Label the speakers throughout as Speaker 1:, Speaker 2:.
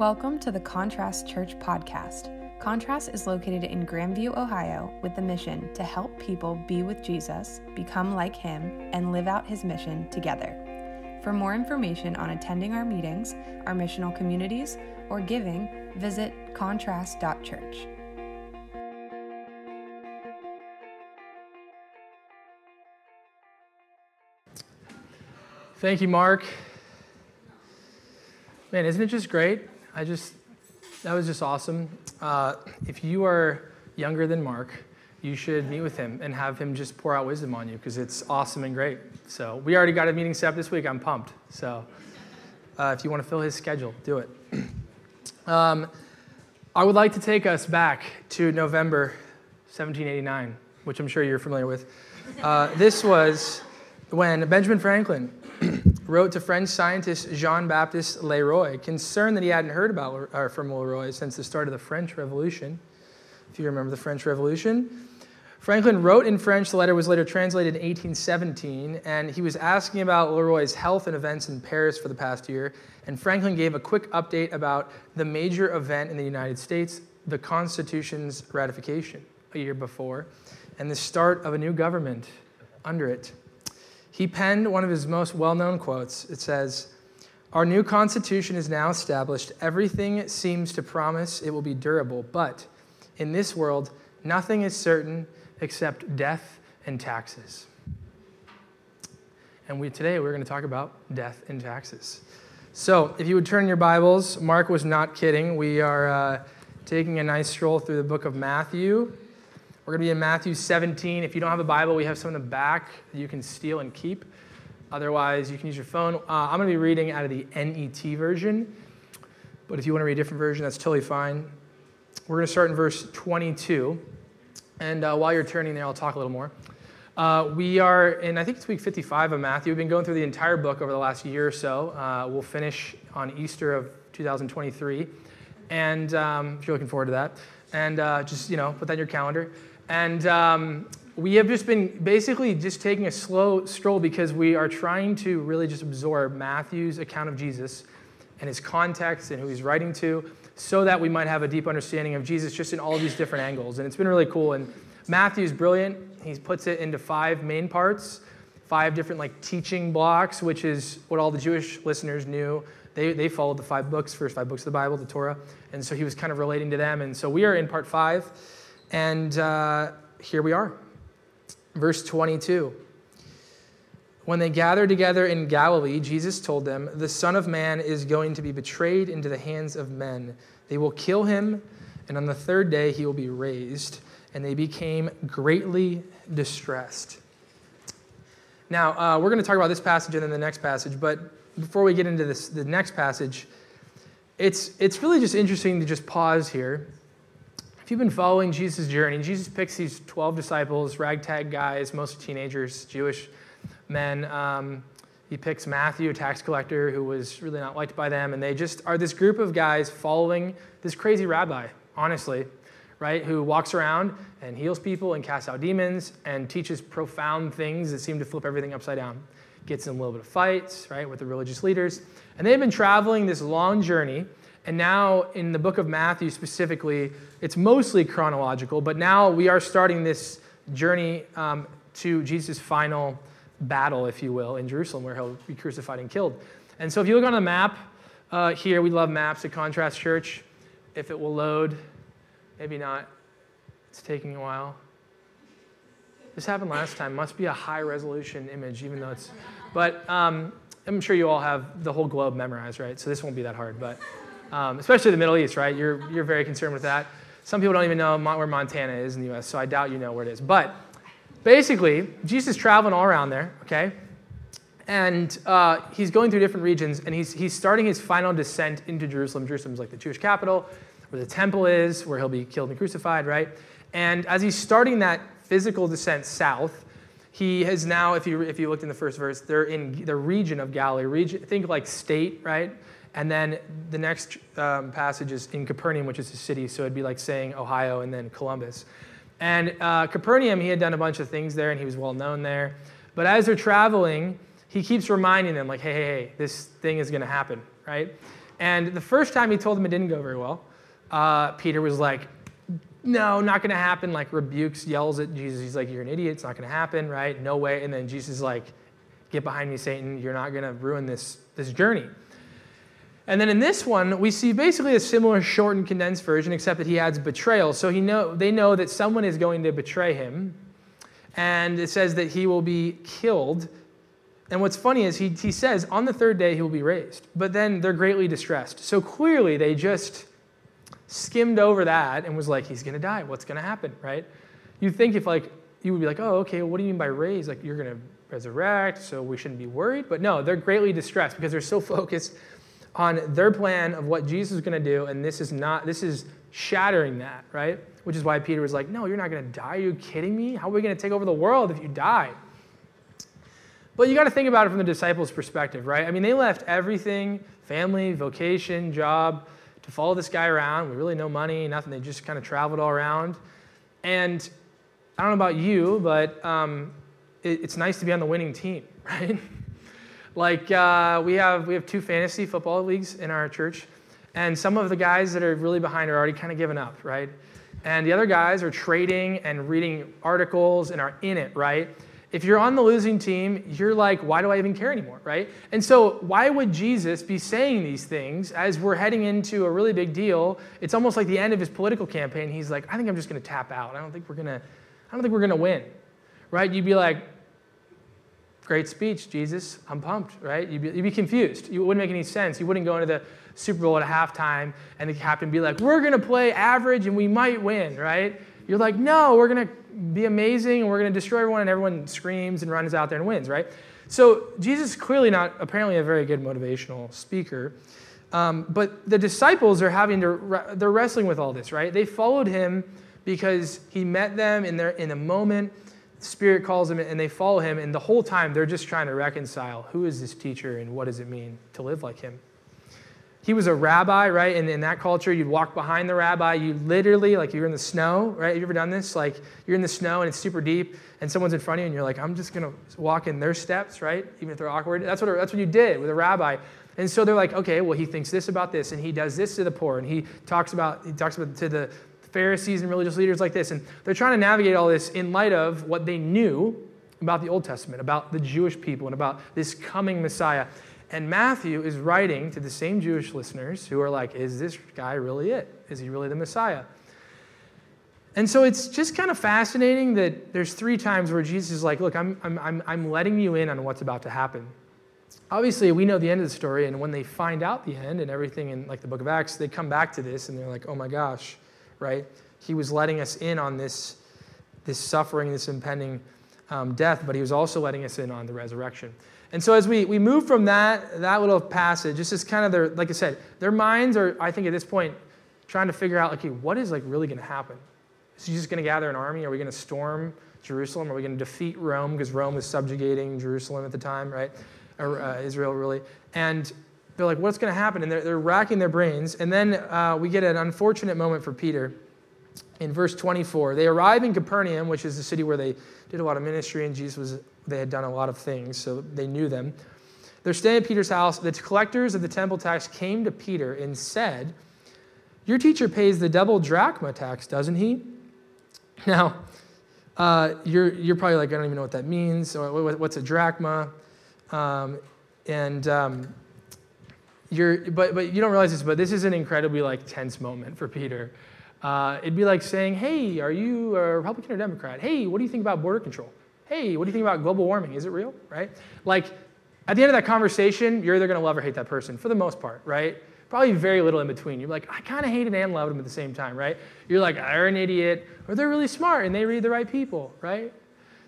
Speaker 1: Welcome to the Contrast Church podcast. Contrast is located in Grandview, Ohio, with the mission to help people be with Jesus, become like him, and live out his mission together. For more information on attending our meetings, our missional communities, or giving, visit contrast.church.
Speaker 2: Thank you, Mark. Man, isn't it just great? I just, that was just awesome. Uh, if you are younger than Mark, you should meet with him and have him just pour out wisdom on you because it's awesome and great. So we already got a meeting set up this week. I'm pumped. So uh, if you want to fill his schedule, do it. Um, I would like to take us back to November 1789, which I'm sure you're familiar with. Uh, this was when Benjamin Franklin wrote to French scientist Jean Baptiste Leroy, concerned that he hadn't heard about uh, from Leroy since the start of the French Revolution. If you remember the French Revolution, Franklin wrote in French. The letter was later translated in 1817, and he was asking about Leroy's health and events in Paris for the past year. And Franklin gave a quick update about the major event in the United States, the Constitution's ratification a year before, and the start of a new government under it. He penned one of his most well known quotes. It says, Our new Constitution is now established. Everything seems to promise it will be durable, but in this world, nothing is certain except death and taxes. And we, today we're going to talk about death and taxes. So, if you would turn your Bibles, Mark was not kidding. We are uh, taking a nice stroll through the book of Matthew. We're going to be in Matthew 17. If you don't have a Bible, we have some in the back that you can steal and keep. Otherwise, you can use your phone. Uh, I'm going to be reading out of the NET version, but if you want to read a different version, that's totally fine. We're going to start in verse 22. And uh, while you're turning there, I'll talk a little more. Uh, we are in, I think it's week 55 of Matthew. We've been going through the entire book over the last year or so. Uh, we'll finish on Easter of 2023. And um, if you're looking forward to that, and uh, just, you know, put that in your calendar. And um, we have just been basically just taking a slow stroll because we are trying to really just absorb Matthew's account of Jesus and his context and who he's writing to so that we might have a deep understanding of Jesus just in all these different angles. And it's been really cool. And Matthew's brilliant. He puts it into five main parts, five different like teaching blocks, which is what all the Jewish listeners knew. They, they followed the five books, first five books of the Bible, the Torah. And so he was kind of relating to them. And so we are in part five. And uh, here we are. Verse 22. When they gathered together in Galilee, Jesus told them, The Son of Man is going to be betrayed into the hands of men. They will kill him, and on the third day he will be raised. And they became greatly distressed. Now, uh, we're going to talk about this passage and then the next passage, but before we get into this, the next passage, it's, it's really just interesting to just pause here. If you've been following Jesus' journey, Jesus picks these 12 disciples, ragtag guys, mostly teenagers, Jewish men. Um, he picks Matthew, a tax collector who was really not liked by them, and they just are this group of guys following this crazy rabbi, honestly, right? Who walks around and heals people and casts out demons and teaches profound things that seem to flip everything upside down. Gets in a little bit of fights, right, with the religious leaders. And they've been traveling this long journey. And now, in the book of Matthew specifically, it's mostly chronological, but now we are starting this journey um, to Jesus' final battle, if you will, in Jerusalem, where he'll be crucified and killed. And so, if you look on the map uh, here, we love maps at Contrast Church. If it will load, maybe not. It's taking a while. This happened last time. Must be a high resolution image, even though it's. But um, I'm sure you all have the whole globe memorized, right? So this won't be that hard. But um, especially the Middle East, right? You're, you're very concerned with that. Some people don't even know where Montana is in the US, so I doubt you know where it is. But basically, Jesus is traveling all around there, okay? And uh, he's going through different regions, and he's, he's starting his final descent into Jerusalem. Jerusalem's like the Jewish capital, where the temple is, where he'll be killed and crucified, right? And as he's starting that physical descent south, he has now, if you, if you looked in the first verse, they're in the region of Galilee. Region, think like state, right? And then the next um, passage is in Capernaum, which is a city, so it'd be like saying Ohio and then Columbus. And uh, Capernaum, he had done a bunch of things there, and he was well known there. But as they're traveling, he keeps reminding them, like, hey, hey, hey, this thing is going to happen, right? And the first time he told them it didn't go very well, uh, Peter was like, no, not going to happen. Like rebukes, yells at Jesus. He's like, you're an idiot. It's not going to happen, right? No way. And then Jesus is like, get behind me, Satan. You're not going to ruin this, this journey. And then in this one, we see basically a similar short and condensed version, except that he adds betrayal. So he know, they know that someone is going to betray him. And it says that he will be killed. And what's funny is he, he says on the third day he will be raised. But then they're greatly distressed. So clearly they just skimmed over that and was like, he's going to die. What's going to happen, right? You'd think if like, you would be like, oh, okay, what do you mean by raised? Like, you're going to resurrect, so we shouldn't be worried. But no, they're greatly distressed because they're so focused on their plan of what Jesus is going to do, and this is not, this is shattering that, right? Which is why Peter was like, no, you're not going to die. Are you kidding me? How are we going to take over the world if you die? But you got to think about it from the disciples' perspective, right? I mean, they left everything family, vocation, job to follow this guy around with really no money, nothing. They just kind of traveled all around. And I don't know about you, but um, it, it's nice to be on the winning team, right? Like uh, we have we have two fantasy football leagues in our church, and some of the guys that are really behind are already kind of given up, right? And the other guys are trading and reading articles and are in it, right? If you're on the losing team, you're like, why do I even care anymore, right? And so, why would Jesus be saying these things as we're heading into a really big deal? It's almost like the end of his political campaign. He's like, I think I'm just going to tap out. I don't think we're going to, I don't think we're going to win, right? You'd be like, great speech, Jesus. I'm pumped, right? You'd be, you'd be confused. It wouldn't make any sense. You wouldn't go into the Super Bowl at halftime and the captain be like, we're going to play average and we might win, right? You're like, no, we're going to be amazing and we're going to destroy everyone, and everyone screams and runs out there and wins, right? So Jesus is clearly not apparently a very good motivational speaker. Um, but the disciples are having to, they're wrestling with all this, right? They followed him because he met them in, their, in a moment. The Spirit calls them and they follow him. And the whole time they're just trying to reconcile who is this teacher and what does it mean to live like him? he was a rabbi, right? And in that culture, you'd walk behind the rabbi. You literally, like you're in the snow, right? Have you ever done this? Like you're in the snow and it's super deep, and someone's in front of you, and you're like, I'm just gonna walk in their steps, right? Even if they're awkward. That's what that's what you did with a rabbi. And so they're like, okay, well, he thinks this about this, and he does this to the poor, and he talks about he talks about to the Pharisees and religious leaders like this, and they're trying to navigate all this in light of what they knew about the Old Testament, about the Jewish people, and about this coming Messiah. And Matthew is writing to the same Jewish listeners who are like, is this guy really it? Is he really the Messiah? And so it's just kind of fascinating that there's three times where Jesus is like, look, I'm, I'm, I'm letting you in on what's about to happen. Obviously, we know the end of the story, and when they find out the end and everything in like the book of Acts, they come back to this and they're like, oh my gosh, right? He was letting us in on this, this suffering, this impending um, death, but he was also letting us in on the resurrection. And so as we, we move from that, that little passage, this is kind of their, like I said, their minds are, I think at this point, trying to figure out, like, okay, what is like really going to happen? Is he just going to gather an army? Are we going to storm Jerusalem? Are we going to defeat Rome? Because Rome was subjugating Jerusalem at the time, right? Or uh, Israel, really. And they're like, what's going to happen? And they're, they're racking their brains. And then uh, we get an unfortunate moment for Peter in verse 24. They arrive in Capernaum, which is the city where they did a lot of ministry, and Jesus was they had done a lot of things, so they knew them. They're staying at Peter's house. The collectors of the temple tax came to Peter and said, Your teacher pays the double drachma tax, doesn't he? Now, uh, you're, you're probably like, I don't even know what that means. What's a drachma? Um, and um, you're, but, but you don't realize this, but this is an incredibly like tense moment for Peter. Uh, it'd be like saying, Hey, are you a Republican or Democrat? Hey, what do you think about border control? hey, what do you think about global warming? Is it real? Right? Like, at the end of that conversation, you're either going to love or hate that person for the most part, right? Probably very little in between. You're like, I kind of hated and loved them at the same time, right? You're like, they're an idiot, or they're really smart and they read the right people, right?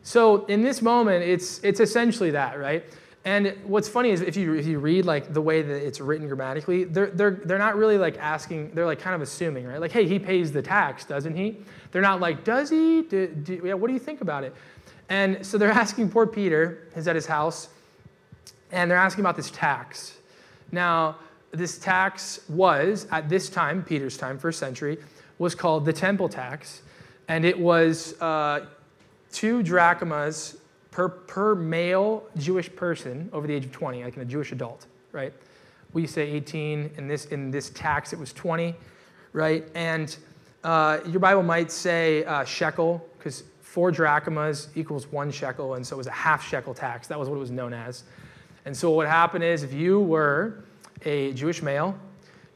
Speaker 2: So in this moment, it's it's essentially that, right? And what's funny is if you if you read like the way that it's written grammatically, they're they're they're not really like asking, they're like kind of assuming, right? Like, hey, he pays the tax, doesn't he? They're not like, does he? Do, do, yeah, what do you think about it? And so they're asking poor Peter, who's at his house, and they're asking about this tax. Now, this tax was, at this time, Peter's time, first century, was called the temple tax. And it was uh, two drachmas per, per male Jewish person over the age of 20, like in a Jewish adult, right? We say 18. In this, in this tax, it was 20, right? And uh, your Bible might say uh, shekel, because four drachmas equals one shekel, and so it was a half shekel tax. That was what it was known as. And so what happened is if you were a Jewish male,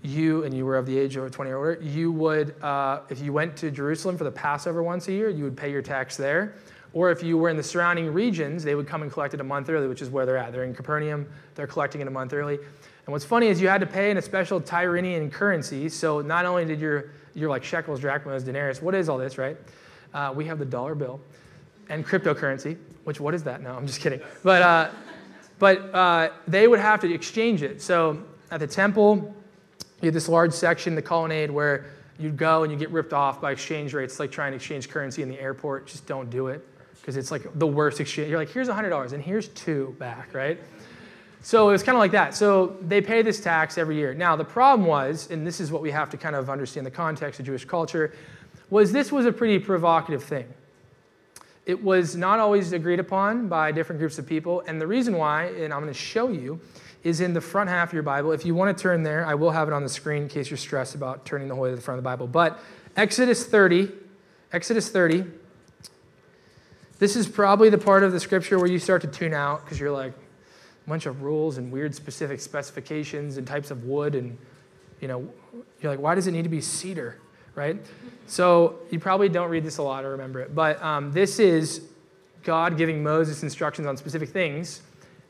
Speaker 2: you, and you were of the age of 20 or older, you would, uh, if you went to Jerusalem for the Passover once a year, you would pay your tax there. Or if you were in the surrounding regions, they would come and collect it a month early, which is where they're at. They're in Capernaum, they're collecting it a month early. And what's funny is you had to pay in a special Tyrrhenian currency. So not only did your, your like shekels, drachmas, denarius, what is all this, right? Uh, we have the dollar bill and cryptocurrency, which what is that? No, I'm just kidding. But, uh, but uh, they would have to exchange it. So at the temple, you had this large section, the colonnade, where you'd go and you get ripped off by exchange rates. It's like trying to exchange currency in the airport. Just don't do it because it's like the worst exchange. You're like, here's $100 and here's two back, right? So it was kind of like that. So they pay this tax every year. Now, the problem was, and this is what we have to kind of understand the context of Jewish culture, was this was a pretty provocative thing. It was not always agreed upon by different groups of people. And the reason why, and I'm going to show you, is in the front half of your Bible. If you want to turn there, I will have it on the screen in case you're stressed about turning the whole way to the front of the Bible. But Exodus 30, Exodus 30, this is probably the part of the scripture where you start to tune out because you're like, a bunch of rules and weird specific specifications and types of wood and you know you're like why does it need to be cedar right? So you probably don't read this a lot or remember it but um, this is god giving moses instructions on specific things.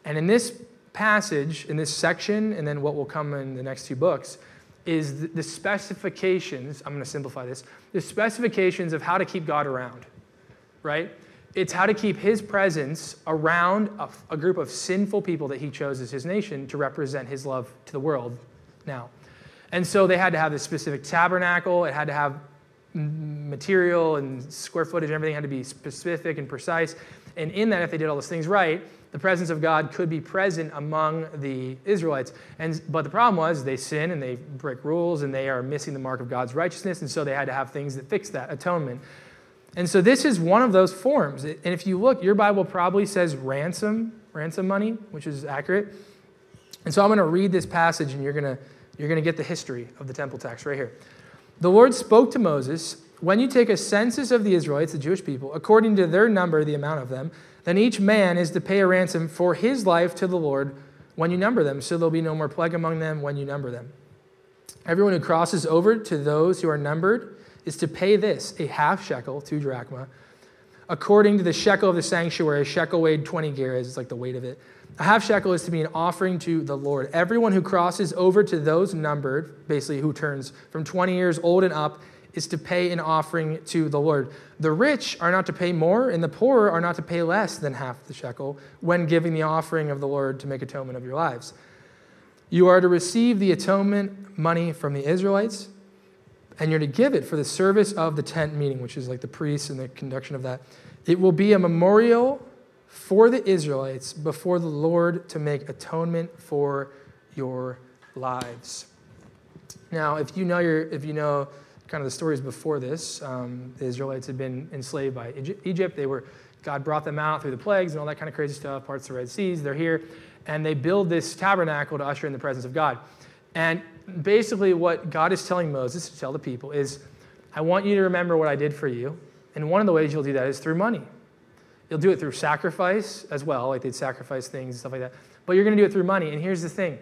Speaker 2: And in this passage in this section and then what will come in the next two books is the specifications i'm going to simplify this the specifications of how to keep god around right it's how to keep his presence around a, a, group of sinful people that he chose as his nation to represent his love to the world now. And so they had to have this specific tabernacle, it had to have material and square footage, and everything had to be specific and precise. And in that, if they did all those things right, the presence of God could be present among the Israelites. And, but the problem was they sin and they break rules and they are missing the mark of God's righteousness. And so they had to have things that fix that atonement. And so this is one of those forms. And if you look, your Bible probably says ransom, ransom money, which is accurate. And so I'm going to read this passage and you're going to you're going to get the history of the temple tax right here. The Lord spoke to Moses, when you take a census of the Israelites, the Jewish people, according to their number, the amount of them, then each man is to pay a ransom for his life to the Lord when you number them, so there'll be no more plague among them when you number them. Everyone who crosses over to those who are numbered is to pay this, a half shekel, two drachma, according to the shekel of the sanctuary. A shekel weighed 20 gerahs, it's like the weight of it. A half shekel is to be an offering to the Lord. Everyone who crosses over to those numbered, basically who turns from 20 years old and up, is to pay an offering to the Lord. The rich are not to pay more, and the poor are not to pay less than half the shekel when giving the offering of the Lord to make atonement of your lives. You are to receive the atonement money from the Israelites and you're to give it for the service of the tent meeting, which is like the priests and the conduction of that. It will be a memorial for the Israelites before the Lord to make atonement for your lives. Now, if you know your, if you know kind of the stories before this, um, the Israelites had been enslaved by Egypt. They were God brought them out through the plagues and all that kind of crazy stuff, parts of the Red Seas. They're here, and they build this tabernacle to usher in the presence of God. And basically, what God is telling Moses to tell the people is, I want you to remember what I did for you. And one of the ways you'll do that is through money. You'll do it through sacrifice as well, like they'd sacrifice things and stuff like that. But you're going to do it through money. And here's the thing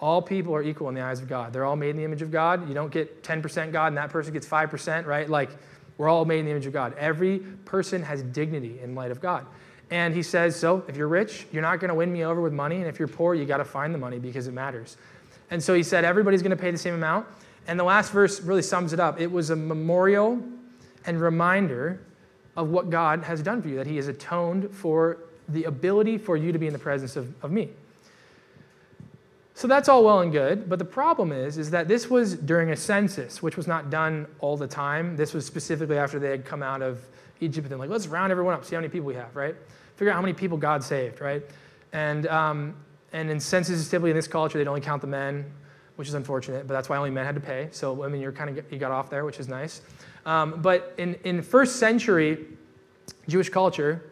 Speaker 2: all people are equal in the eyes of God. They're all made in the image of God. You don't get 10% God and that person gets 5%, right? Like, we're all made in the image of God. Every person has dignity in light of God. And he says, so if you're rich, you're not going to win me over with money. And if you're poor, you got to find the money because it matters. And so he said, everybody's going to pay the same amount. And the last verse really sums it up. It was a memorial and reminder of what God has done for you, that he has atoned for the ability for you to be in the presence of, of me. So that's all well and good, but the problem is, is that this was during a census, which was not done all the time. This was specifically after they had come out of Egypt and like, let's round everyone up, see how many people we have, right? Figure out how many people God saved, right? And um, and in census, typically in this culture, they'd only count the men, which is unfortunate, but that's why only men had to pay. So, I mean, you're kind of, you got off there, which is nice. Um, but in, in first century Jewish culture,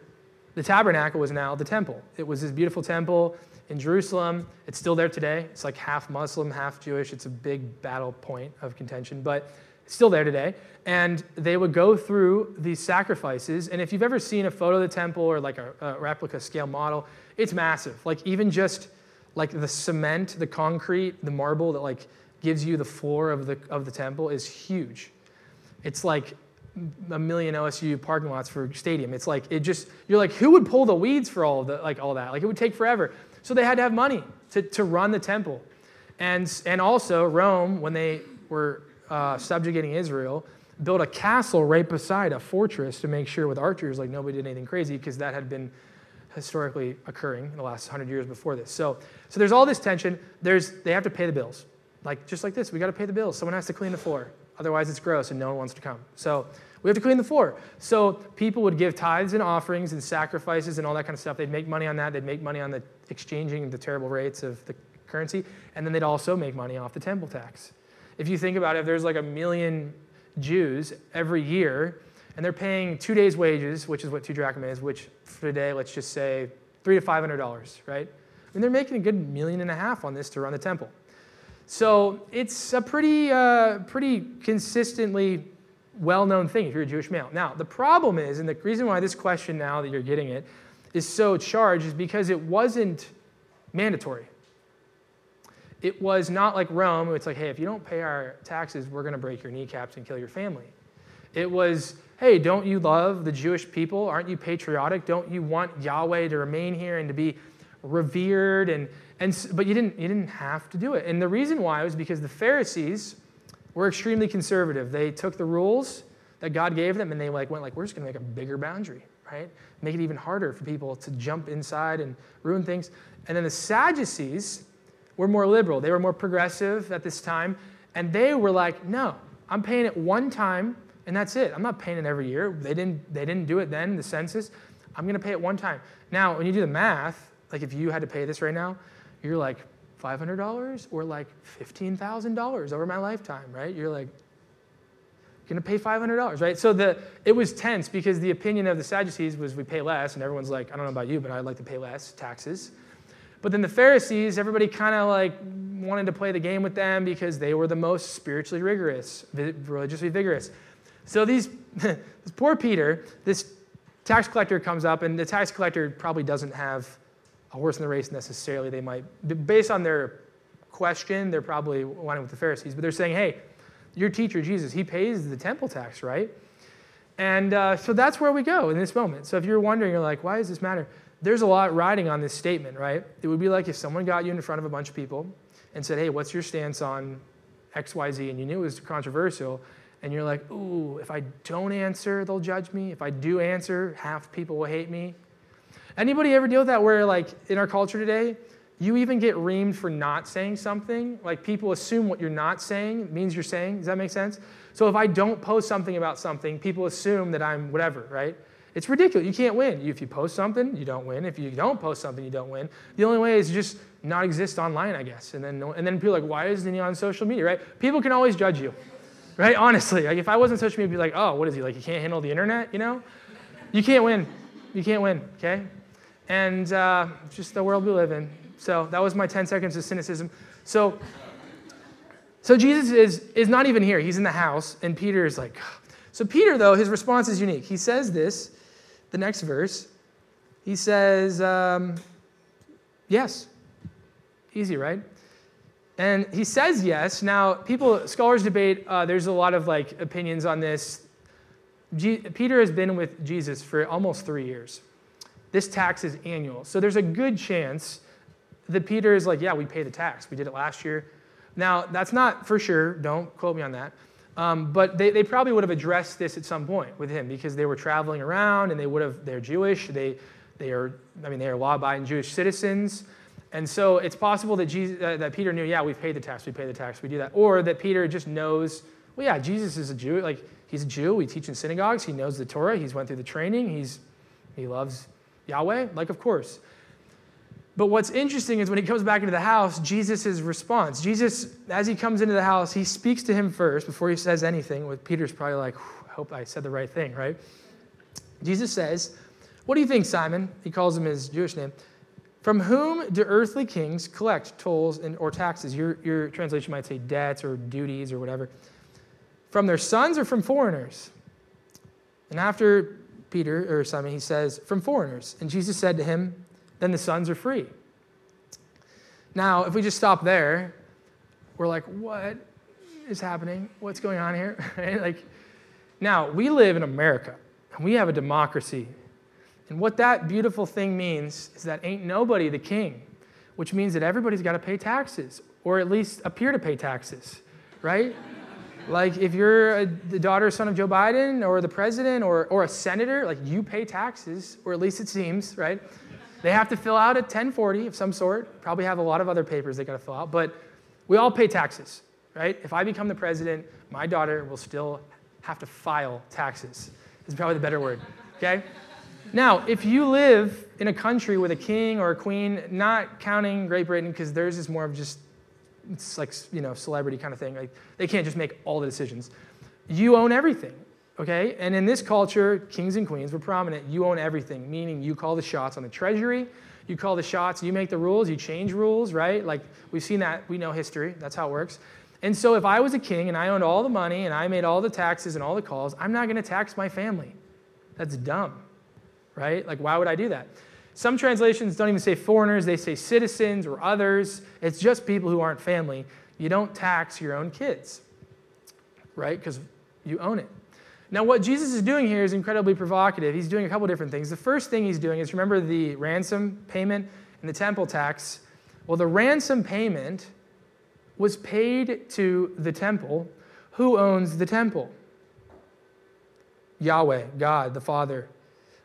Speaker 2: the tabernacle was now the temple. It was this beautiful temple. in Jerusalem. It's still there today. It's like half Muslim, half Jewish. It's a big battle point of contention, but it's still there today. And they would go through these sacrifices. And if you've ever seen a photo of the temple or like a, a replica scale model, it's massive. Like even just like the cement, the concrete, the marble that like gives you the floor of the of the temple is huge. It's like a million OSU parking lots for stadium. It's like it just you're like who would pull the weeds for all of the like all that? Like it would take forever. So they had to have money to, to run the temple, and and also Rome when they were uh, subjugating Israel built a castle right beside a fortress to make sure with archers like nobody did anything crazy because that had been historically occurring in the last 100 years before this. So so there's all this tension. There's they have to pay the bills. Like just like this, we got to pay the bills. Someone has to clean the floor. Otherwise, it's gross and no one wants to come. So we have to clean the floor. So people would give tithes and offerings and sacrifices and all that kind of stuff. They'd make money on that. They'd make money on the exchanging the terrible rates of the currency. And then they'd also make money off the temple tax. If you think about it, if there's like a million Jews every year, and they're paying two days' wages, which is what two drachma is, which for today, let's just say three to five hundred dollars, right? And they're making a good million and a half on this to run the temple. So it's a pretty, uh, pretty consistently well-known thing if you're a Jewish male. Now, the problem is, and the reason why this question now that you're getting it is so charged is because it wasn't mandatory. It was not like Rome, it's like, hey, if you don't pay our taxes, we're going to break your kneecaps and kill your family. It was, hey, don't you love the Jewish people? Aren't you patriotic? Don't you want Yahweh to remain here and to be revered? And, and, but you didn't, you didn't have to do it. And the reason why was because the Pharisees were extremely conservative. They took the rules that God gave them and they like, went like, we're just going to make a bigger boundary, right? Make it even harder for people to jump inside and ruin things. And then the Sadducees, were more liberal. They were more progressive at this time. And they were like, no, I'm paying it one time and that's it. I'm not paying it every year. They didn't, they didn't do it then, the census. I'm going to pay it one time. Now, when you do the math, like if you had to pay this right now, you're like $500 or like $15,000 over my lifetime, right? You're like, going to pay $500, right? So the, it was tense because the opinion of the Sadducees was we pay less, and everyone's like, I don't know about you, but I'd like to pay less taxes. But then the Pharisees, everybody kind of like wanted to play the game with them because they were the most spiritually rigorous, religiously vigorous. So these, this poor Peter, this tax collector comes up, and the tax collector probably doesn't have a horse in the race necessarily. They might, based on their question, they're probably wanting with the Pharisees, but they're saying, hey, your teacher, Jesus, he pays the temple tax, right? And uh, so that's where we go in this moment. So if you're wondering, you're like, why does this matter? there's a lot riding on this statement, right? It would be like if someone got you in front of a bunch of people and said, hey, what's your stance on XYZ? And you knew it was controversial. And you're like, ooh, if I don't answer, they'll judge me. If I do answer, half people will hate me. Anybody ever deal with that where, like, in our culture today, you even get reamed for not saying something? Like, people assume what you're not saying means you're saying. Does that make sense? So if I don't post something about something, people assume that I'm whatever, right? It's ridiculous. You can't win. If you post something, you don't win. If you don't post something, you don't win. The only way is just not exist online, I guess. And then, and then people are like, why isn't he on social media, right? People can always judge you, right? Honestly, like if I wasn't social media, I'd be like, oh, what is he, like he can't handle the internet, you know? You can't win. You can't win, okay? And uh, just the world we live in. So that was my 10 seconds of cynicism. So, so Jesus is, is not even here. He's in the house, and Peter is like, so Peter, though, his response is unique. He says this the next verse, he says, um, Yes. Easy, right? And he says yes. Now, people, scholars debate, uh, there's a lot of like opinions on this. G- Peter has been with Jesus for almost three years. This tax is annual. So there's a good chance that Peter is like, yeah, we pay the tax. We did it last year. Now, that's not for sure. Don't quote me on that. Um, but they, they probably would have addressed this at some point with him because they were traveling around and they would have, they're Jewish. They, they are, I mean, they are law abiding Jewish citizens. And so it's possible that, Jesus, uh, that Peter knew, yeah, we pay the tax, we pay the tax, we do that. Or that Peter just knows, well, yeah, Jesus is a Jew. Like, he's a Jew. We teach in synagogues. He knows the Torah. He's went through the training. He's, he loves Yahweh. Like, of course. But what's interesting is when he comes back into the house, Jesus' response. Jesus, as he comes into the house, he speaks to him first before he says anything. With Peter's probably like, I hope I said the right thing, right? Jesus says, What do you think, Simon? He calls him his Jewish name. From whom do earthly kings collect tolls and, or taxes? Your, your translation might say debts or duties or whatever. From their sons or from foreigners? And after Peter or Simon, he says, From foreigners. And Jesus said to him, Then the sons are free. Now, if we just stop there, we're like, What is happening? What's going on here? Like, now, we live in America, and we have a democracy. And what that beautiful thing means is that ain't nobody the king, which means that everybody's got to pay taxes, or at least appear to pay taxes, right? like if you're a, the daughter son of Joe Biden or the president or, or a senator, like you pay taxes, or at least it seems, right? They have to fill out a 1040 of some sort, probably have a lot of other papers they got to fill out, but we all pay taxes, right? If I become the president, my daughter will still have to file taxes. Is probably the better word, okay? Now, if you live in a country with a king or a queen, not counting Great Britain, because theirs is more of just, it's like, you know, celebrity kind of thing. Like, they can't just make all the decisions. You own everything, okay? And in this culture, kings and queens were prominent. You own everything, meaning you call the shots on the treasury, you call the shots, you make the rules, you change rules, right? Like, we've seen that, we know history, that's how it works. And so if I was a king and I owned all the money and I made all the taxes and all the calls, I'm not going to tax my family. That's dumb, right? Like, why would I do that? Some translations don't even say foreigners, they say citizens or others. It's just people who aren't family. You don't tax your own kids, right? Because you own it. Now, what Jesus is doing here is incredibly provocative. He's doing a couple different things. The first thing he's doing is remember the ransom payment and the temple tax. Well, the ransom payment was paid to the temple. Who owns the temple? Yahweh, God, the Father.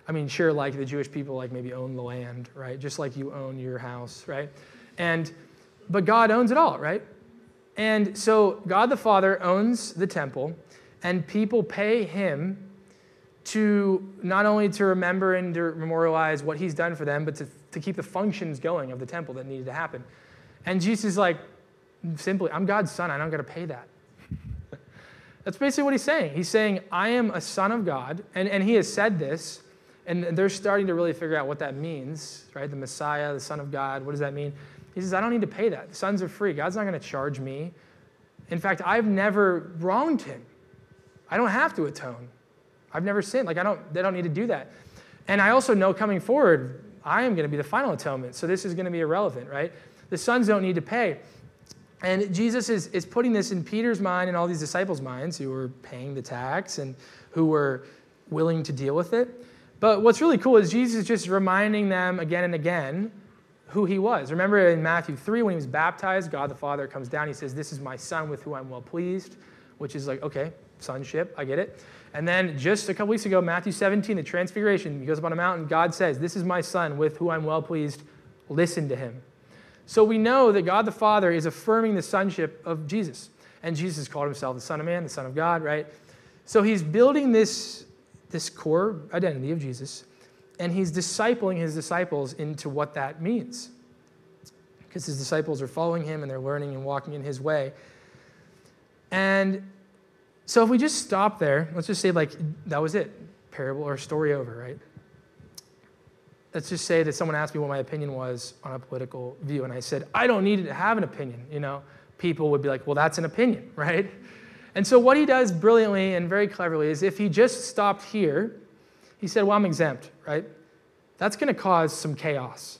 Speaker 2: I mean, sure, like the Jewish people, like maybe own the land, right? Just like you own your house, right? And, but God owns it all, right? And so God the Father owns the temple, and people pay him to not only to remember and to memorialize what he's done for them, but to, to keep the functions going of the temple that needed to happen. And Jesus is like, simply, I'm God's son. I don't got to pay that. That's basically what he's saying. He's saying, I am a son of God. And, and he has said this, and they're starting to really figure out what that means, right? The Messiah, the Son of God, what does that mean? He says, I don't need to pay that. The sons are free. God's not going to charge me. In fact, I've never wronged him. I don't have to atone. I've never sinned. Like, I don't, they don't need to do that. And I also know coming forward, I am going to be the final atonement. So this is going to be irrelevant, right? The sons don't need to pay. And Jesus is, is putting this in Peter's mind and all these disciples' minds who were paying the tax and who were willing to deal with it. But what's really cool is Jesus is just reminding them again and again who he was. Remember in Matthew 3, when he was baptized, God the Father comes down. He says, This is my son with whom I'm well pleased, which is like, okay, sonship, I get it. And then just a couple weeks ago, Matthew 17, the transfiguration, he goes up on a mountain. God says, This is my son with whom I'm well pleased. Listen to him. So we know that God the Father is affirming the sonship of Jesus. And Jesus called himself the Son of Man, the Son of God, right? So he's building this, this core identity of Jesus, and he's discipling his disciples into what that means. Because his disciples are following him and they're learning and walking in his way. And so if we just stop there, let's just say, like, that was it parable or story over, right? let's just say that someone asked me what my opinion was on a political view, and I said, I don't need to have an opinion, you know, people would be like, well, that's an opinion, right? And so what he does brilliantly and very cleverly is if he just stopped here, he said, well, I'm exempt, right? That's going to cause some chaos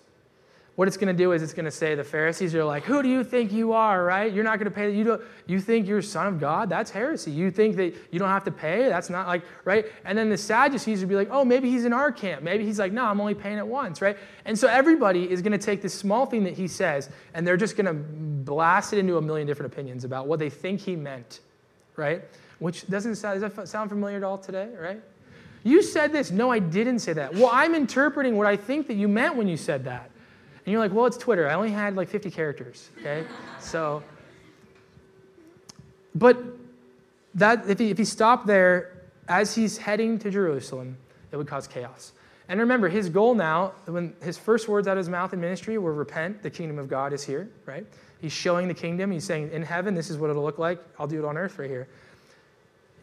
Speaker 2: what it's going to do is it's going to say the Pharisees are like, "Who do you think you are? Right? You're not going to pay. You don't. You think you're son of God? That's heresy. You think that you don't have to pay? That's not like right." And then the Sadducees would be like, "Oh, maybe he's in our camp. Maybe he's like, no, I'm only paying it once, right?" And so everybody is going to take this small thing that he says, and they're just going to blast it into a million different opinions about what they think he meant, right? Which doesn't sound, does that sound familiar at all today, right? You said this. No, I didn't say that. Well, I'm interpreting what I think that you meant when you said that. And you're like, well, it's Twitter. I only had like 50 characters, okay? so, but that if he, if he stopped there as he's heading to Jerusalem, it would cause chaos. And remember, his goal now, when his first words out of his mouth in ministry were repent, the kingdom of God is here, right? He's showing the kingdom. He's saying, in heaven, this is what it'll look like. I'll do it on earth right here.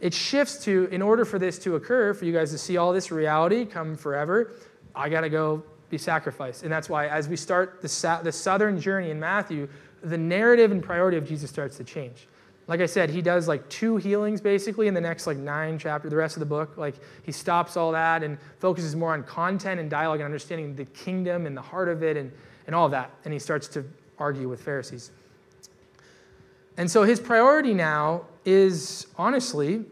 Speaker 2: It shifts to, in order for this to occur, for you guys to see all this reality come forever, I got to go be sacrificed. And that's why, as we start the, the southern journey in Matthew, the narrative and priority of Jesus starts to change. Like I said, he does like two healings basically in the next like nine chapter, the rest of the book. Like he stops all that and focuses more on content and dialogue and understanding the kingdom and the heart of it and, and all that. And he starts to argue with Pharisees. And so his priority now is honestly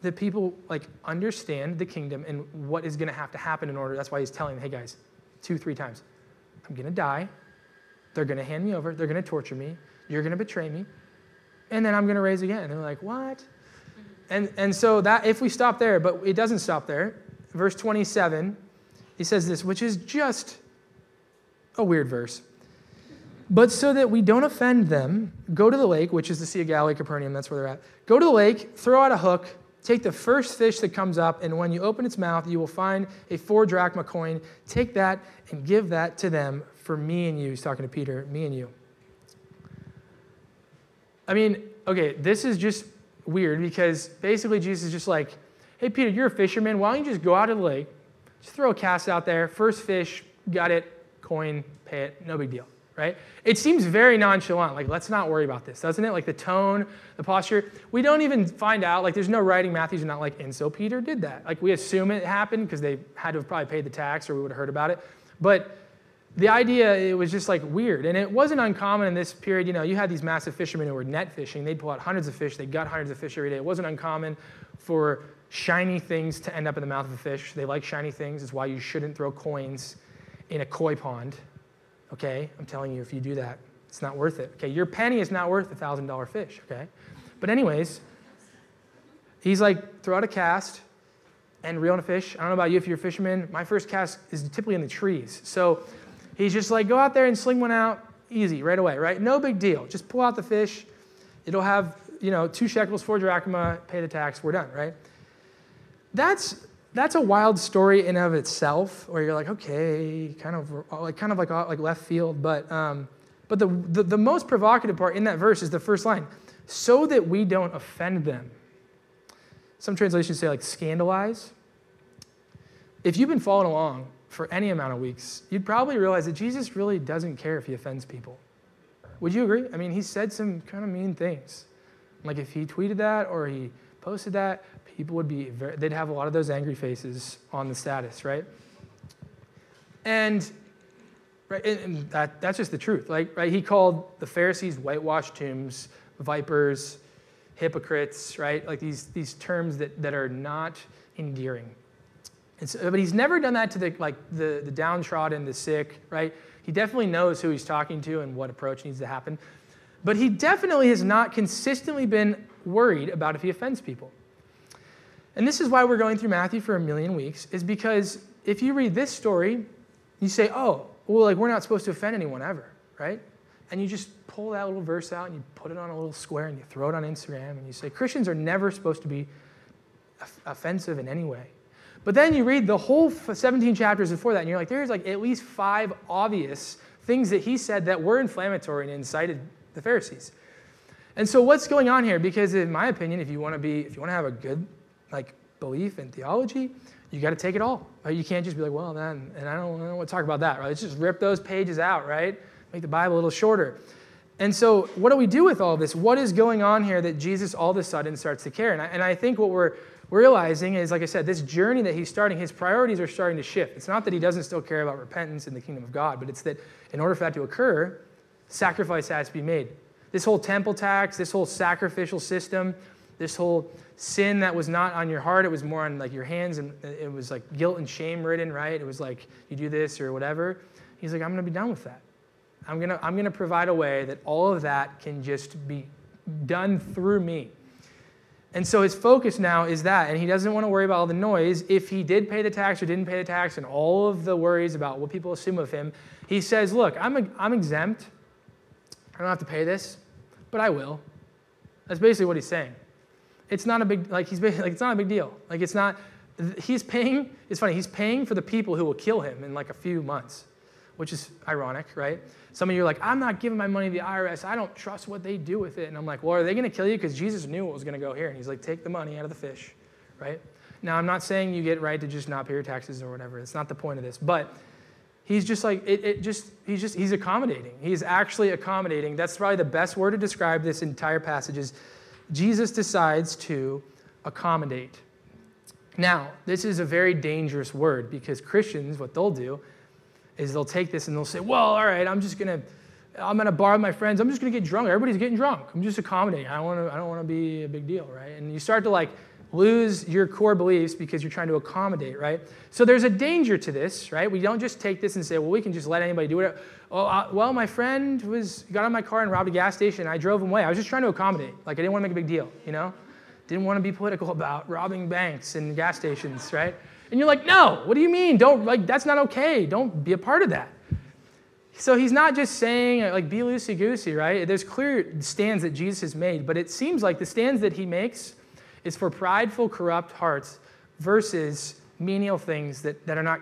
Speaker 2: that people like understand the kingdom and what is going to have to happen in order. That's why he's telling, hey guys, two, three times, I'm going to die. They're going to hand me over. They're going to torture me. You're going to betray me and then I'm going to raise again. And they're like, what? And, and so that if we stop there, but it doesn't stop there. Verse 27, he says this, which is just a weird verse. But so that we don't offend them, go to the lake, which is the Sea of Galilee, Capernaum, that's where they're at. Go to the lake, throw out a hook, take the first fish that comes up, and when you open its mouth, you will find a four drachma coin. Take that and give that to them for me and you. He's talking to Peter, me and you. I mean, okay, this is just weird because basically Jesus is just like, hey, Peter, you're a fisherman. Why don't you just go out of the lake, just throw a cast out there, first fish, got it, coin, pay it, no big deal, right? It seems very nonchalant. Like, let's not worry about this, doesn't it? Like the tone, the posture. We don't even find out, like, there's no writing. Matthew's not like, and so Peter did that. Like, we assume it happened because they had to have probably paid the tax or we would have heard about it. But the idea, it was just like weird. And it wasn't uncommon in this period. You know, you had these massive fishermen who were net fishing. They'd pull out hundreds of fish. they gut hundreds of fish every day. It wasn't uncommon for shiny things to end up in the mouth of a fish. They like shiny things. It's why you shouldn't throw coins in a koi pond. Okay? I'm telling you, if you do that, it's not worth it. Okay? Your penny is not worth a $1,000 fish. Okay? But, anyways, he's like, throw out a cast and reel in a fish. I don't know about you if you're a fisherman. My first cast is typically in the trees. So, He's just like, go out there and sling one out easy, right away, right? No big deal. Just pull out the fish. It'll have, you know, two shekels, four drachma, pay the tax, we're done, right? That's that's a wild story in of itself, where you're like, okay, kind of like kind of like like left field, but um, but the, the the most provocative part in that verse is the first line, so that we don't offend them. Some translations say like scandalize. If you've been following along, for any amount of weeks, you'd probably realize that Jesus really doesn't care if he offends people. Would you agree? I mean, he said some kind of mean things. Like if he tweeted that or he posted that, people would be very, they'd have a lot of those angry faces on the status, right? And right, and that, that's just the truth. Like, right, he called the Pharisees whitewashed tombs, vipers, hypocrites, right? Like these, these terms that, that are not endearing. So, but he's never done that to the like the, the downtrodden, the sick, right? He definitely knows who he's talking to and what approach needs to happen. But he definitely has not consistently been worried about if he offends people. And this is why we're going through Matthew for a million weeks, is because if you read this story, you say, oh, well, like we're not supposed to offend anyone ever, right? And you just pull that little verse out and you put it on a little square and you throw it on Instagram and you say, Christians are never supposed to be offensive in any way. But then you read the whole 17 chapters before that, and you're like, there's like at least five obvious things that he said that were inflammatory and incited the Pharisees. And so what's going on here? Because in my opinion, if you want to be, if you want to have a good like belief in theology, you got to take it all. Right? You can't just be like, well, then, and I don't, I don't want to talk about that. Right? Let's just rip those pages out, right? Make the Bible a little shorter. And so, what do we do with all this? What is going on here that Jesus all of a sudden starts to care? And I, and I think what we're realizing is, like I said, this journey that he's starting, his priorities are starting to shift. It's not that he doesn't still care about repentance in the kingdom of God, but it's that in order for that to occur, sacrifice has to be made. This whole temple tax, this whole sacrificial system, this whole sin that was not on your heart, it was more on like your hands, and it was like guilt and shame ridden, right? It was like you do this or whatever. He's like, I'm going to be done with that. I'm to I'm going to provide a way that all of that can just be done through me. And so his focus now is that, and he doesn't want to worry about all the noise. If he did pay the tax or didn't pay the tax and all of the worries about what people assume of him, he says, Look, I'm, a, I'm exempt. I don't have to pay this, but I will. That's basically what he's saying. It's not a big, like, he's like, it's not a big deal. Like, it's not, he's paying, it's funny, he's paying for the people who will kill him in like a few months, which is ironic, right? Some of you are like, I'm not giving my money to the IRS. I don't trust what they do with it. And I'm like, well, are they going to kill you? Because Jesus knew what was going to go here. And he's like, take the money out of the fish, right? Now, I'm not saying you get right to just not pay your taxes or whatever. It's not the point of this. But He's just like, it, it just, he's just, he's accommodating. He's actually accommodating. That's probably the best word to describe this entire passage is Jesus decides to accommodate. Now, this is a very dangerous word because Christians, what they'll do is they'll take this and they'll say, well, all right, I'm just going to, I'm bar with my friends. I'm just to get drunk. Everybody's getting drunk. I'm just accommodating. I don't want to, I don't want to be a big deal, right? And you start to like lose your core beliefs because you're trying to accommodate, right? So there's a danger to this, right? We don't just take this and say, well, we can just let anybody do it. Oh, uh, well, my friend was got on my car and robbed a gas station. I drove him away. I was just trying to accommodate. Like I didn't want to make a big deal, you know? Didn't want to be political about robbing banks and gas stations, right? And you're like, no, what do you mean? Don't, like, that's not okay. Don't be a part of that. So he's not just saying, like, be loosey goosey, right? There's clear stands that Jesus has made, but it seems like the stands that he makes is for prideful, corrupt hearts versus menial things that, that are not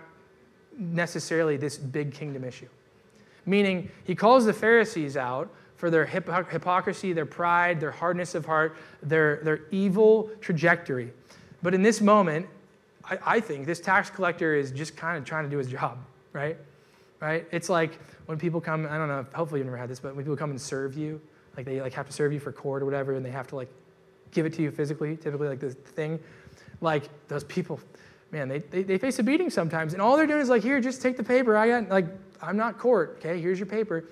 Speaker 2: necessarily this big kingdom issue. Meaning, he calls the Pharisees out for their hypocrisy, their pride, their hardness of heart, their, their evil trajectory. But in this moment, I, I think this tax collector is just kind of trying to do his job, right? Right? It's like when people come, I don't know, hopefully you've never had this, but when people come and serve you, like they like have to serve you for court or whatever, and they have to like give it to you physically, typically like this thing, like those people, man, they, they, they face a beating sometimes. And all they're doing is like, here, just take the paper. I got, like, I'm not court, okay? Here's your paper.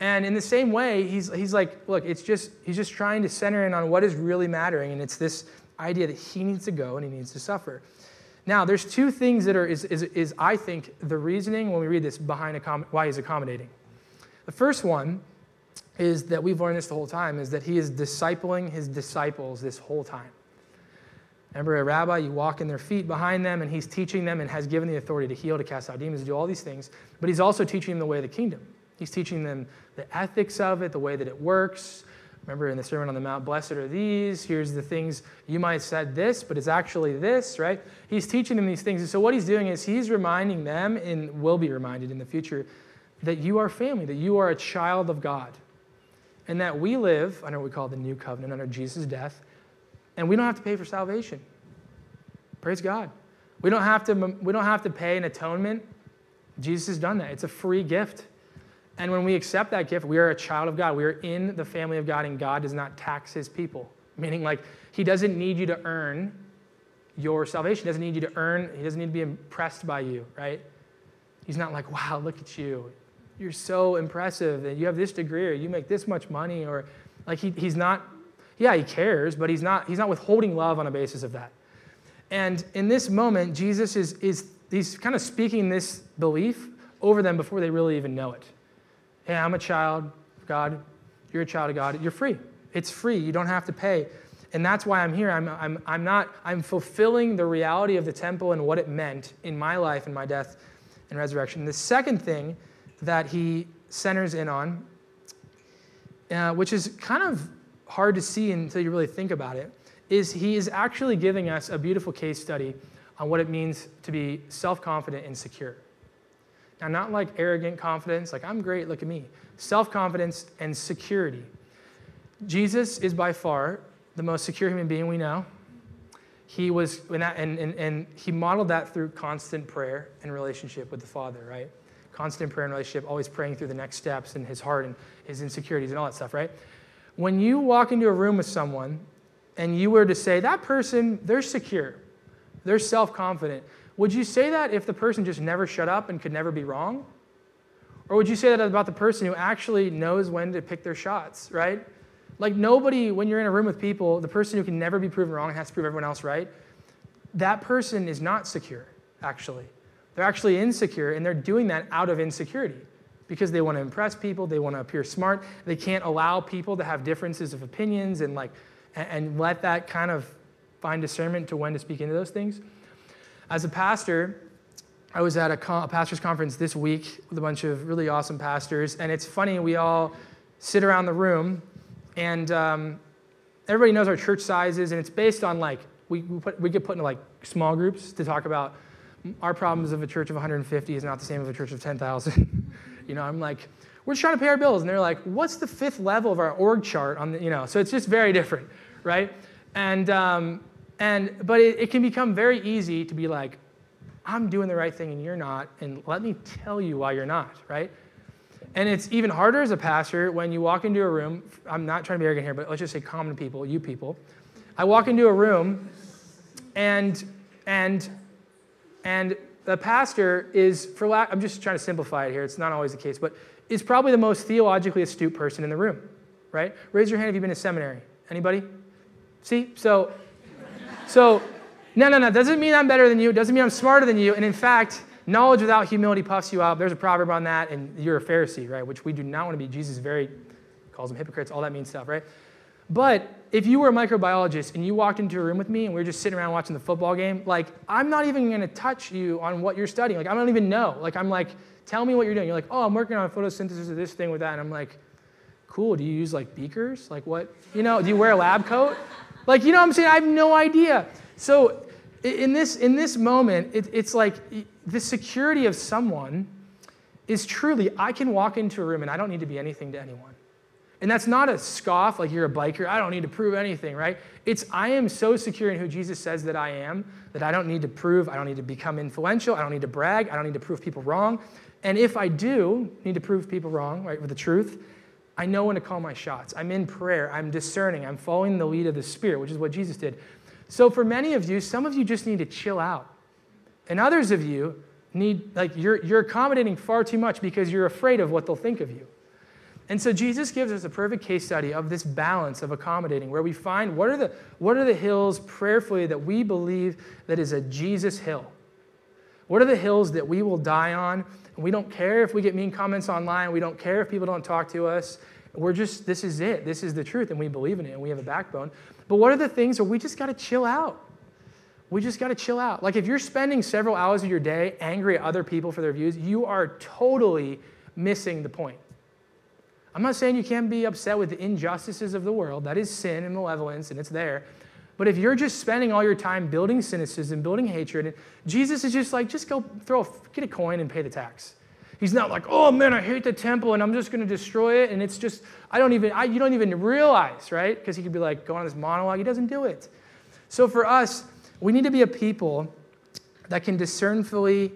Speaker 2: And in the same way, he's, he's like, look, it's just, he's just trying to center in on what is really mattering. And it's this idea that he needs to go and he needs to suffer. Now, there's two things that are, is, is, is I think, the reasoning when we read this behind why he's accommodating. The first one is that we've learned this the whole time is that he is discipling his disciples this whole time. Remember, a rabbi, you walk in their feet behind them, and he's teaching them and has given the authority to heal, to cast out demons, to do all these things. But he's also teaching them the way of the kingdom. He's teaching them the ethics of it, the way that it works. Remember in the Sermon on the Mount, blessed are these. Here's the things you might have said this, but it's actually this, right? He's teaching them these things. And so what he's doing is he's reminding them, and will be reminded in the future, that you are family, that you are a child of God. And that we live under what we call the new covenant, under Jesus' death, and we don't have to pay for salvation. Praise God. We don't have to, we don't have to pay an atonement. Jesus has done that. It's a free gift. And when we accept that gift, we are a child of God. We are in the family of God, and God does not tax his people. Meaning, like, he doesn't need you to earn your salvation. He doesn't need you to earn, he doesn't need to be impressed by you, right? He's not like, wow, look at you. You're so impressive, and you have this degree, or you make this much money, or like he, he's not, yeah, he cares, but he's not, he's not withholding love on a basis of that. And in this moment, Jesus is, is he's kind of speaking this belief over them before they really even know it. Hey, I'm a child of God. You're a child of God. You're free. It's free. You don't have to pay. And that's why I'm here. I'm, I'm, I'm not, I'm fulfilling the reality of the temple and what it meant in my life and my death and resurrection. The second thing that he centers in on, uh, which is kind of hard to see until you really think about it, is he is actually giving us a beautiful case study on what it means to be self confident and secure. Now, not like arrogant confidence, like I'm great, look at me. Self confidence and security. Jesus is by far the most secure human being we know. He was, and, and, and he modeled that through constant prayer and relationship with the Father, right? Constant prayer and relationship, always praying through the next steps in his heart and his insecurities and all that stuff, right? When you walk into a room with someone and you were to say, that person, they're secure, they're self confident, would you say that if the person just never shut up and could never be wrong? Or would you say that about the person who actually knows when to pick their shots, right? Like nobody, when you're in a room with people, the person who can never be proven wrong and has to prove everyone else right, that person is not secure, actually. They're actually insecure, and they're doing that out of insecurity because they want to impress people, they want to appear smart. They can't allow people to have differences of opinions and like and let that kind of find discernment to when to speak into those things. As a pastor, I was at a, co- a pastor's conference this week with a bunch of really awesome pastors, and it's funny, we all sit around the room, and um, everybody knows our church sizes, and it's based on like, we, we, put, we get put into like small groups to talk about our problems of a church of 150 is not the same as a church of 10,000. you know, I'm like, we're just trying to pay our bills. And they're like, what's the fifth level of our org chart on the, you know, so it's just very different, right? And, um, and, but it, it can become very easy to be like, I'm doing the right thing and you're not, and let me tell you why you're not, right? And it's even harder as a pastor when you walk into a room. I'm not trying to be arrogant here, but let's just say common people, you people. I walk into a room and and and the pastor is, for lack, I'm just trying to simplify it here. It's not always the case, but is probably the most theologically astute person in the room, right? Raise your hand if you've been to seminary. Anybody? See? So, so, no, no, no. Doesn't mean I'm better than you. Doesn't mean I'm smarter than you. And in fact, knowledge without humility puffs you up. There's a proverb on that, and you're a Pharisee, right? Which we do not want to be. Jesus very calls them hypocrites, all that means stuff, right? But if you were a microbiologist and you walked into a room with me and we were just sitting around watching the football game, like, I'm not even going to touch you on what you're studying. Like, I don't even know. Like, I'm like, tell me what you're doing. You're like, oh, I'm working on photosynthesis of this thing with that. And I'm like, cool. Do you use like beakers? Like, what? You know, do you wear a lab coat? Like, you know what I'm saying? I have no idea. So, in this, in this moment, it, it's like the security of someone is truly, I can walk into a room and I don't need to be anything to anyone. And that's not a scoff like you're a biker. I don't need to prove anything, right? It's I am so secure in who Jesus says that I am that I don't need to prove, I don't need to become influential, I don't need to brag, I don't need to prove people wrong. And if I do need to prove people wrong, right, with the truth, I know when to call my shots. I'm in prayer, I'm discerning, I'm following the lead of the Spirit, which is what Jesus did. So for many of you, some of you just need to chill out. And others of you need, like, you're, you're accommodating far too much because you're afraid of what they'll think of you. And so Jesus gives us a perfect case study of this balance of accommodating, where we find what are the, what are the hills prayerfully that we believe that is a Jesus hill? What are the hills that we will die on? We don't care if we get mean comments online. We don't care if people don't talk to us. We're just, this is it. This is the truth, and we believe in it, and we have a backbone. But what are the things where we just got to chill out? We just got to chill out. Like if you're spending several hours of your day angry at other people for their views, you are totally missing the point. I'm not saying you can't be upset with the injustices of the world. That is sin and malevolence, and it's there. But if you're just spending all your time building cynicism, building hatred, and Jesus is just like, just go throw, a, get a coin and pay the tax. He's not like, oh man, I hate the temple and I'm just going to destroy it. And it's just, I don't even, I, you don't even realize, right? Because he could be like going on this monologue. He doesn't do it. So for us, we need to be a people that can discernfully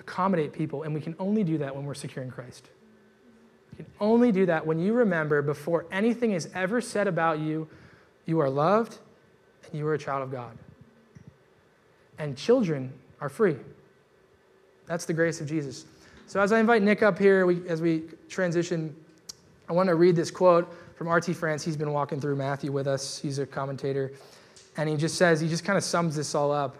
Speaker 2: accommodate people. And we can only do that when we're secure in Christ. You can only do that when you remember before anything is ever said about you, you are loved and you are a child of God. And children are free. That's the grace of Jesus. So as I invite Nick up here, we, as we transition, I want to read this quote from R.T. France. He's been walking through Matthew with us. He's a commentator. And he just says, he just kind of sums this all up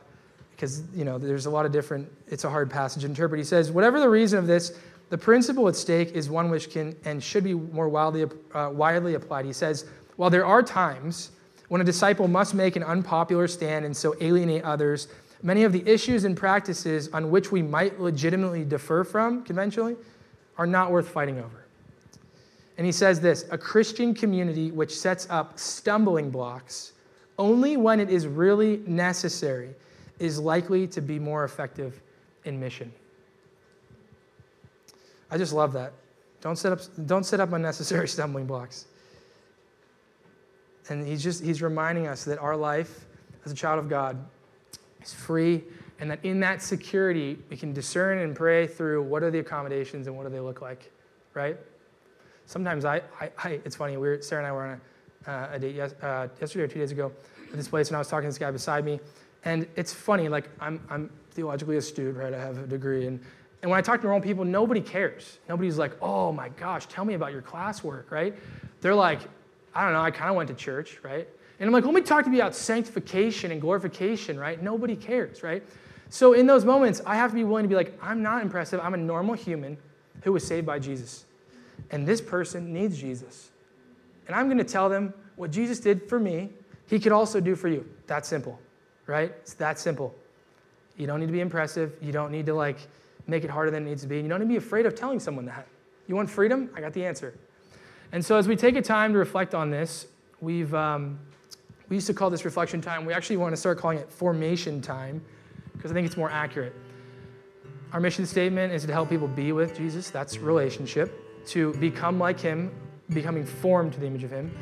Speaker 2: because, you know, there's a lot of different, it's a hard passage to interpret. He says, whatever the reason of this, the principle at stake is one which can and should be more wildly, uh, widely applied. He says, while there are times when a disciple must make an unpopular stand and so alienate others, many of the issues and practices on which we might legitimately defer from conventionally are not worth fighting over. And he says this a Christian community which sets up stumbling blocks only when it is really necessary is likely to be more effective in mission. I just love that. Don't set up, don't set up unnecessary stumbling blocks. And he's just he's reminding us that our life as a child of God is free, and that in that security we can discern and pray through what are the accommodations and what do they look like, right? Sometimes I, I, I it's funny. We were, Sarah and I were on a, uh, a date yes, uh, yesterday or two days ago at this place, and I was talking to this guy beside me, and it's funny. Like I'm I'm theologically astute, right? I have a degree, and and when I talk to normal people, nobody cares. Nobody's like, oh my gosh, tell me about your classwork, right? They're like, I don't know, I kind of went to church, right? And I'm like, let me talk to you about sanctification and glorification, right? Nobody cares, right? So in those moments, I have to be willing to be like, I'm not impressive. I'm a normal human who was saved by Jesus. And this person needs Jesus. And I'm going to tell them what Jesus did for me, he could also do for you. That simple, right? It's that simple. You don't need to be impressive. You don't need to like, make it harder than it needs to be. You don't need to be afraid of telling someone that. You want freedom? I got the answer. And so as we take a time to reflect on this, we've um, we used to call this reflection time. We actually want to start calling it formation time because I think it's more accurate. Our mission statement is to help people be with Jesus. That's relationship. To become like Him, becoming formed to the image of Him,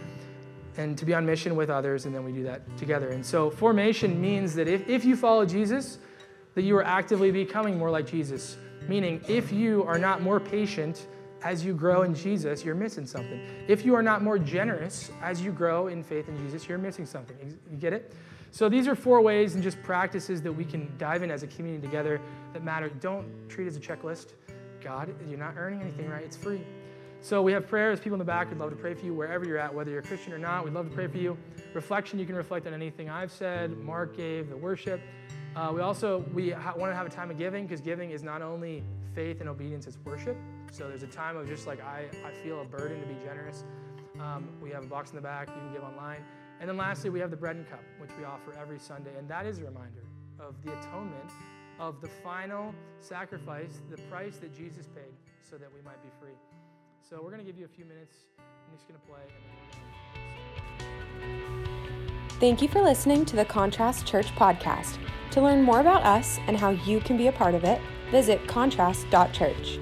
Speaker 2: and to be on mission with others, and then we do that together. And so formation means that if, if you follow Jesus, that you are actively becoming more like Jesus. Meaning, if you are not more patient as you grow in Jesus, you're missing something. If you are not more generous as you grow in faith in Jesus, you're missing something. You get it? So these are four ways and just practices that we can dive in as a community together that matter. Don't treat it as a checklist. God, you're not earning anything, right? It's free. So we have prayers. People in the back would love to pray for you wherever you're at, whether you're a Christian or not. We'd love to pray for you. Reflection, you can reflect on anything I've said, Mark gave, the worship. Uh, we also we ha- want to have a time of giving because giving is not only faith and obedience, it's worship. So there's a time of just like I, I feel a burden to be generous. Um, we have a box in the back. You can give online. And then lastly, we have the bread and cup, which we offer every Sunday. And that is a reminder of the atonement of the final sacrifice, the price that Jesus paid so that we might be free. So we're going to give you a few minutes. I'm just going to play.
Speaker 1: Thank you for listening to the Contrast Church podcast. To learn more about us and how you can be a part of it, visit contrast.church.